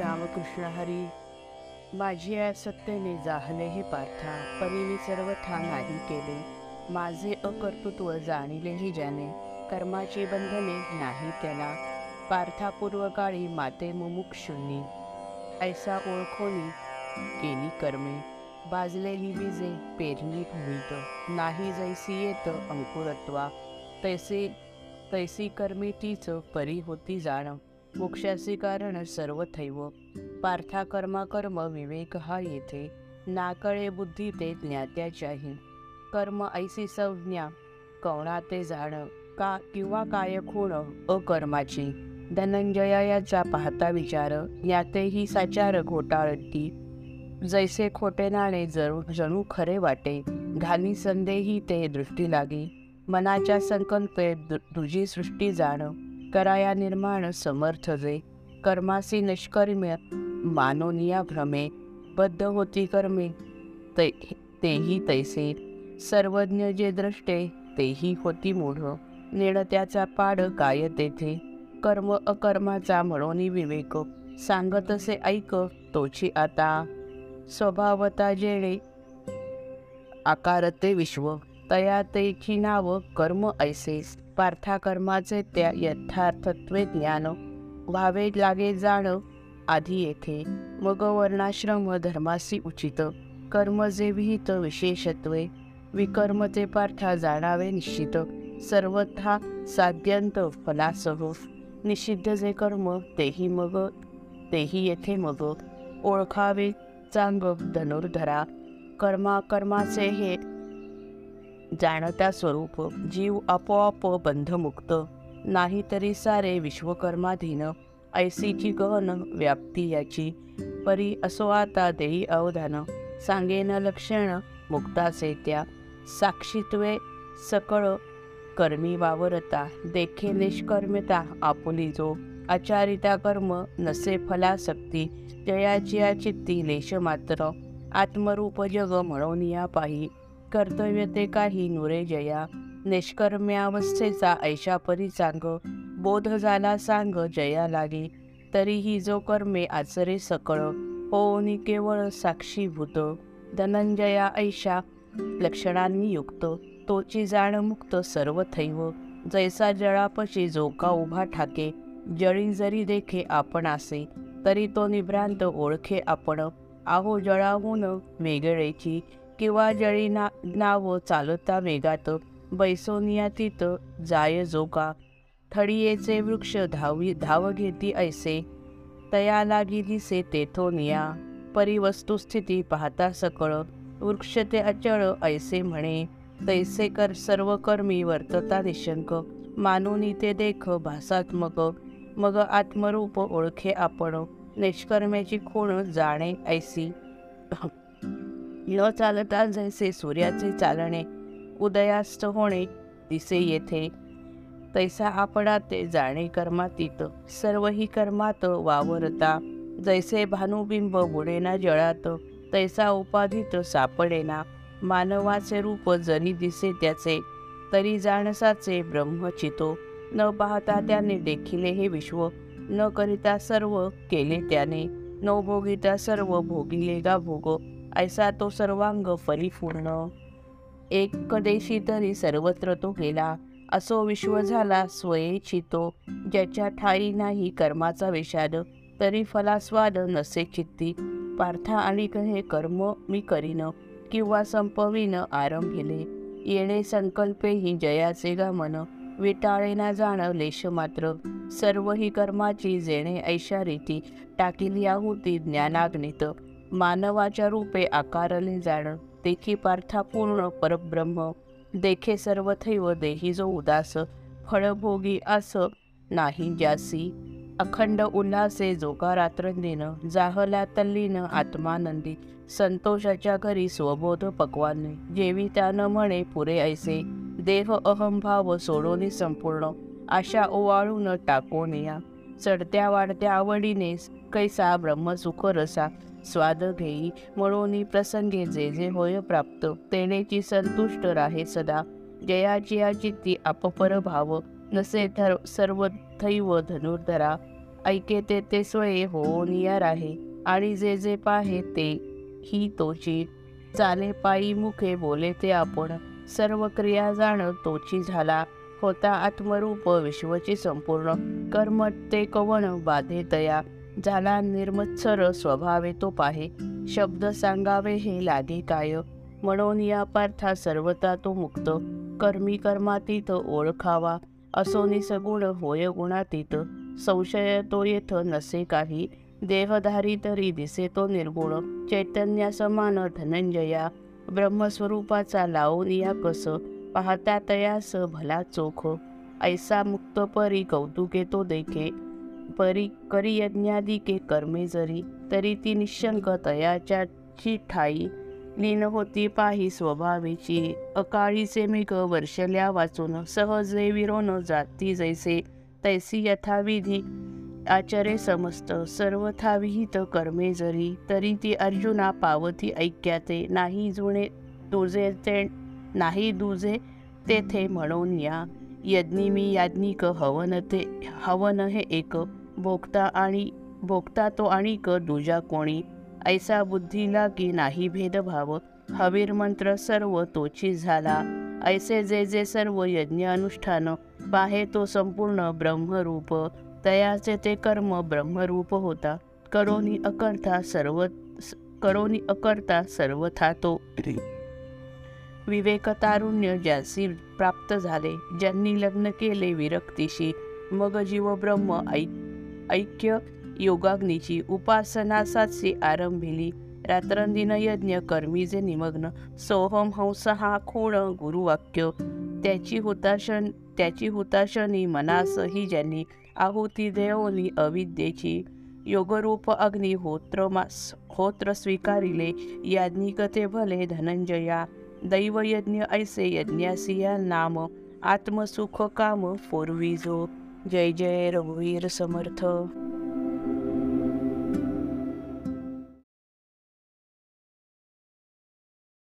रामकृष्ण हरी माझी या जाहले हे पार्था परीने सर्व ठाण नाही केले. माझे अकर्तृत्व जाणिलेही ज्याने कर्माची बंधने नाही त्याला. पार्था पूर्वकाळी माते मुमुक्षुंनी ऐसा ओळखोनी केली कर्मे. बाजलेली बीजे पेरणी भूमित नाही जैसी येत अंकुरत्वा. तैसे तैसी कर्मे तीच परी होती जाण. मोक्षाचे कारण सर्व थैव पार्था कर्मा कर्म विवेक हा येथे. नाकळे बुद्धी ते ज्ञात्याच्याही. कर्म ऐसी संज्ञा. कवणा ते जाणं. का किंवा काय खूण. अकर्माची. धनंजया याचा पाहता विचार. ज्ञातेही साचार घोटाळती. जैसे खोटे नाणे जणू जणू खरे वाटे. घाणी संदेही ते दृष्टी लागे. मनाच्या संकल्पे दु- तुझी सृष्टी जाणं. कराया निर्माण समर्थ जे कर्मासी निष्कर्म्य मानोनिया भ्रमे बद्ध होती कर्मे. ते तेही तैसे सर्वज्ञ जे दृष्टे तेही होती मूढ. नेणत्याचा पाड काय तेथे? कर्म अकर्माचा म्हणून विवेक. सांगतसे ऐक तोची आता. स्वभावता जेणे. आकारते विश्व. तया तेची नाव कर्म ऐसे पार्था कर्माचे त्या यथार्थत्वे ज्ञान व्हावे लागे जाण आधी येथे. मग वर्णाश्रम धर्मासी उचित. कर्म जे विहित विशेषत्वे. विकर्म ते पार्था जाणावे निश्चित. सर्वथा साध्यंत फलासह. निषिद्ध जे कर्म तेही मग. तेही येथे मग. ओळखावे चांग धनुर्धरा. कर्मा कर्माचे हे जाणत्या स्वरूप जीव आपोआप बंधमुक्त. नाही तरी सारे विश्वकर्माधीन ऐसीची गहन व्याप्ती याची. परी असो आता देई अवधान सांगेन लक्षण मुक्ताचे त्या. साक्षीत्वे सकळ कर्मी वावरता देखे निष्कर्मिता आपुली जो. आचारिता कर्म नसे फलासक्ती जयाची या चित्ती लेश मात्र आत्मरूप जग म्हणून या पाही कर्तव्य ते काही नुरे जया. निष्कर्म्यावस्थेचा ऐशापरी सांग. बोध झाला सांग जया लागे. तरीही जो कर्मे आचरे सकळ. होनी केवळ साक्षीभूत. धनंजया ऐशा लक्षणांनी युक्त. तोची जाण मुक्त सर्व थैव जैसा जळापशी जोका उभा ठाके. जळी जरी देखे आपण असे तरी तो निभ्रांत ओळखे आपण. आहो जळाहून वेगळेची किंवा जळी ना नाव चालता वेगात तिथं जाय जोका थडियेचे वृक्ष धावी धाव घेती ऐसे. तया लागी दिसे तेथोनिया परिवस्तुस्थिती पाहता सकळ वृक्ष ते अचळ ऐसे म्हणे. तैसे कर सर्व कर्मी वर्तता निशंक. मानूनी ते देख भासात्मक. मग आत्मरूप ओळखे आपण. निष्कर्म्याची खूण जाणे ऐसी. न चालता जैसे सूर्याचे चालणे उदयास्त होणे दिसे येथे. तैसा आपणा ते जाणे कर्मातीत सर्व ही कर्मात वावरता. जैसे भानुबिंब बुडेना जळात तैसा उपाधीत सापडेना मानवाचे रूप जरी दिसे त्याचे तरी जाणसाचे ब्रह्मचितो न पाहता त्याने देखिले हे विश्व न करिता सर्व केले त्याने. न भोगिता सर्व भोगिले गा भोग. ऐसा तो सर्वांग परिपूर्ण. एक कदेशी तरी सर्वत्र तो गेला. असो विश्व झाला स्वयेचितो ज्याच्या ठाई नाही कर्माचा विषाद तरी फलास्वाद नसे चित्ती. पार्था आणि हे कर्म मी करीन किंवा संपवीन आरंभिले. येणे संकल्पे ही जयाचे गमन विटाळेना जाणं लेश मात्र. सर्व ही कर्माची जेणे ऐशा रीती टाकिली आहुती ज्ञानाग्नित. मानवाच्या रूपे आकारले जाणं देखी पार्थापूर्ण परब्रह्म देखे सर्वथैव देही जो उदास फळभोगी आस नाही ज्यासी अखंड उल्हासे जोगा रात्रंदिन जाहला तल्लीन आत्मानंदी संतोषाच्या घरी स्वबोध पकवाने जेवी त्यानं म्हणे पुरे ऐसे देह अहंभाव सोडोनी संपूर्ण आशा ओवाळून टाकोनिया चढत्या वाढत्या आवडीने कैसा ब्रह्मसुख रसा स्वाद घेई. म्हणून प्रसंगे जे जे होय प्राप्त तेनेची संतुष्ट राहे सदा. जयाची या चित्ती अपपर भाव नसे थर सर्व थैव धनुर्धरा. ऐके ते ते स्वये हो निया राहे आणि जे जे पाहे ते ही तोची. चाले पायी मुखे बोले ते आपण सर्व क्रिया जाण तोची झाला. होता आत्मरूप विश्वची संपूर्ण कर्म ते कवण बाधे तया झाला निर्मत्सर स्वभावे तो पाहे. शब्द सांगावे हे लागे काय. म्हणून या पार्था सर्वता तो मुक्त. कर्मी कर्मातीत ओळखावा. असोनी सगुण होय गुणातीत. संशय तो येथ नसे काही. देहधारी तरी दिसे तो निर्गुण. चैतन्या समान धनंजया. ब्रह्मस्वरूपाचा लावून या कस. पाहता तयास भला चोख. ऐसा मुक्त परी कौतुके तो देखे. परी करी यज्ञादिके कर्मे जरी तरी ती निशंक तयाच्या ठाई. लीन होती पाही स्वभावेची अकाळीचे मेघ वर्षल्या वाचून सहजे विरोन जाती जैसे तैसी यथाविधी. आचरे समस्त सर्वथा विहित कर्मे जरी तरी ती अर्जुना पावती ऐक्याते नाही जुणे तुझे ते नाही दुजे तेथे म्हणून या. यज्ञी मी याज्ञिक हवन ते हवन हे एक भोगता आणि भोगता तो आणिक दुजा कोणी? ऐसा बुद्धीला की नाही भेदभाव? हवीर मंत्र सर्व तोची झाला. ऐसे जे जे सर्व यज्ञ अनुष्ठान पाहे तो संपूर्ण ब्रह्मरूप. तयाचे ते कर्म ब्रह्मरूप होता. करोनी अकर्ता सर्व करोनी अकर्ता सर्वथा तो विवेकतारुण्य ज्यासी प्राप्त झाले ज्यांनी लग्न केले विरक्तीशी मग जीव ब्रह्म ऐक ऐक्य योगाग्नीची उपासना उपासनासाची आरंभिली रात्रंदिन यज्ञ कर्मीचे निमग्न. सोहम हंस हा खूण गुरुवाक्य. त्याची हुताशन त्याची हुताशनी मनास ही ज्यांनी आहुती देवनी अविद्येची. योगरूप अग्नी होत्र मास होत्र स्वीकारिले. याज्ञिकते भले धनंजया. दैवयज्ञ ऐसे यज्ञासिया नाम. आत्मसुख काम फोरविजो. जय जय रघुवीर समर्थ.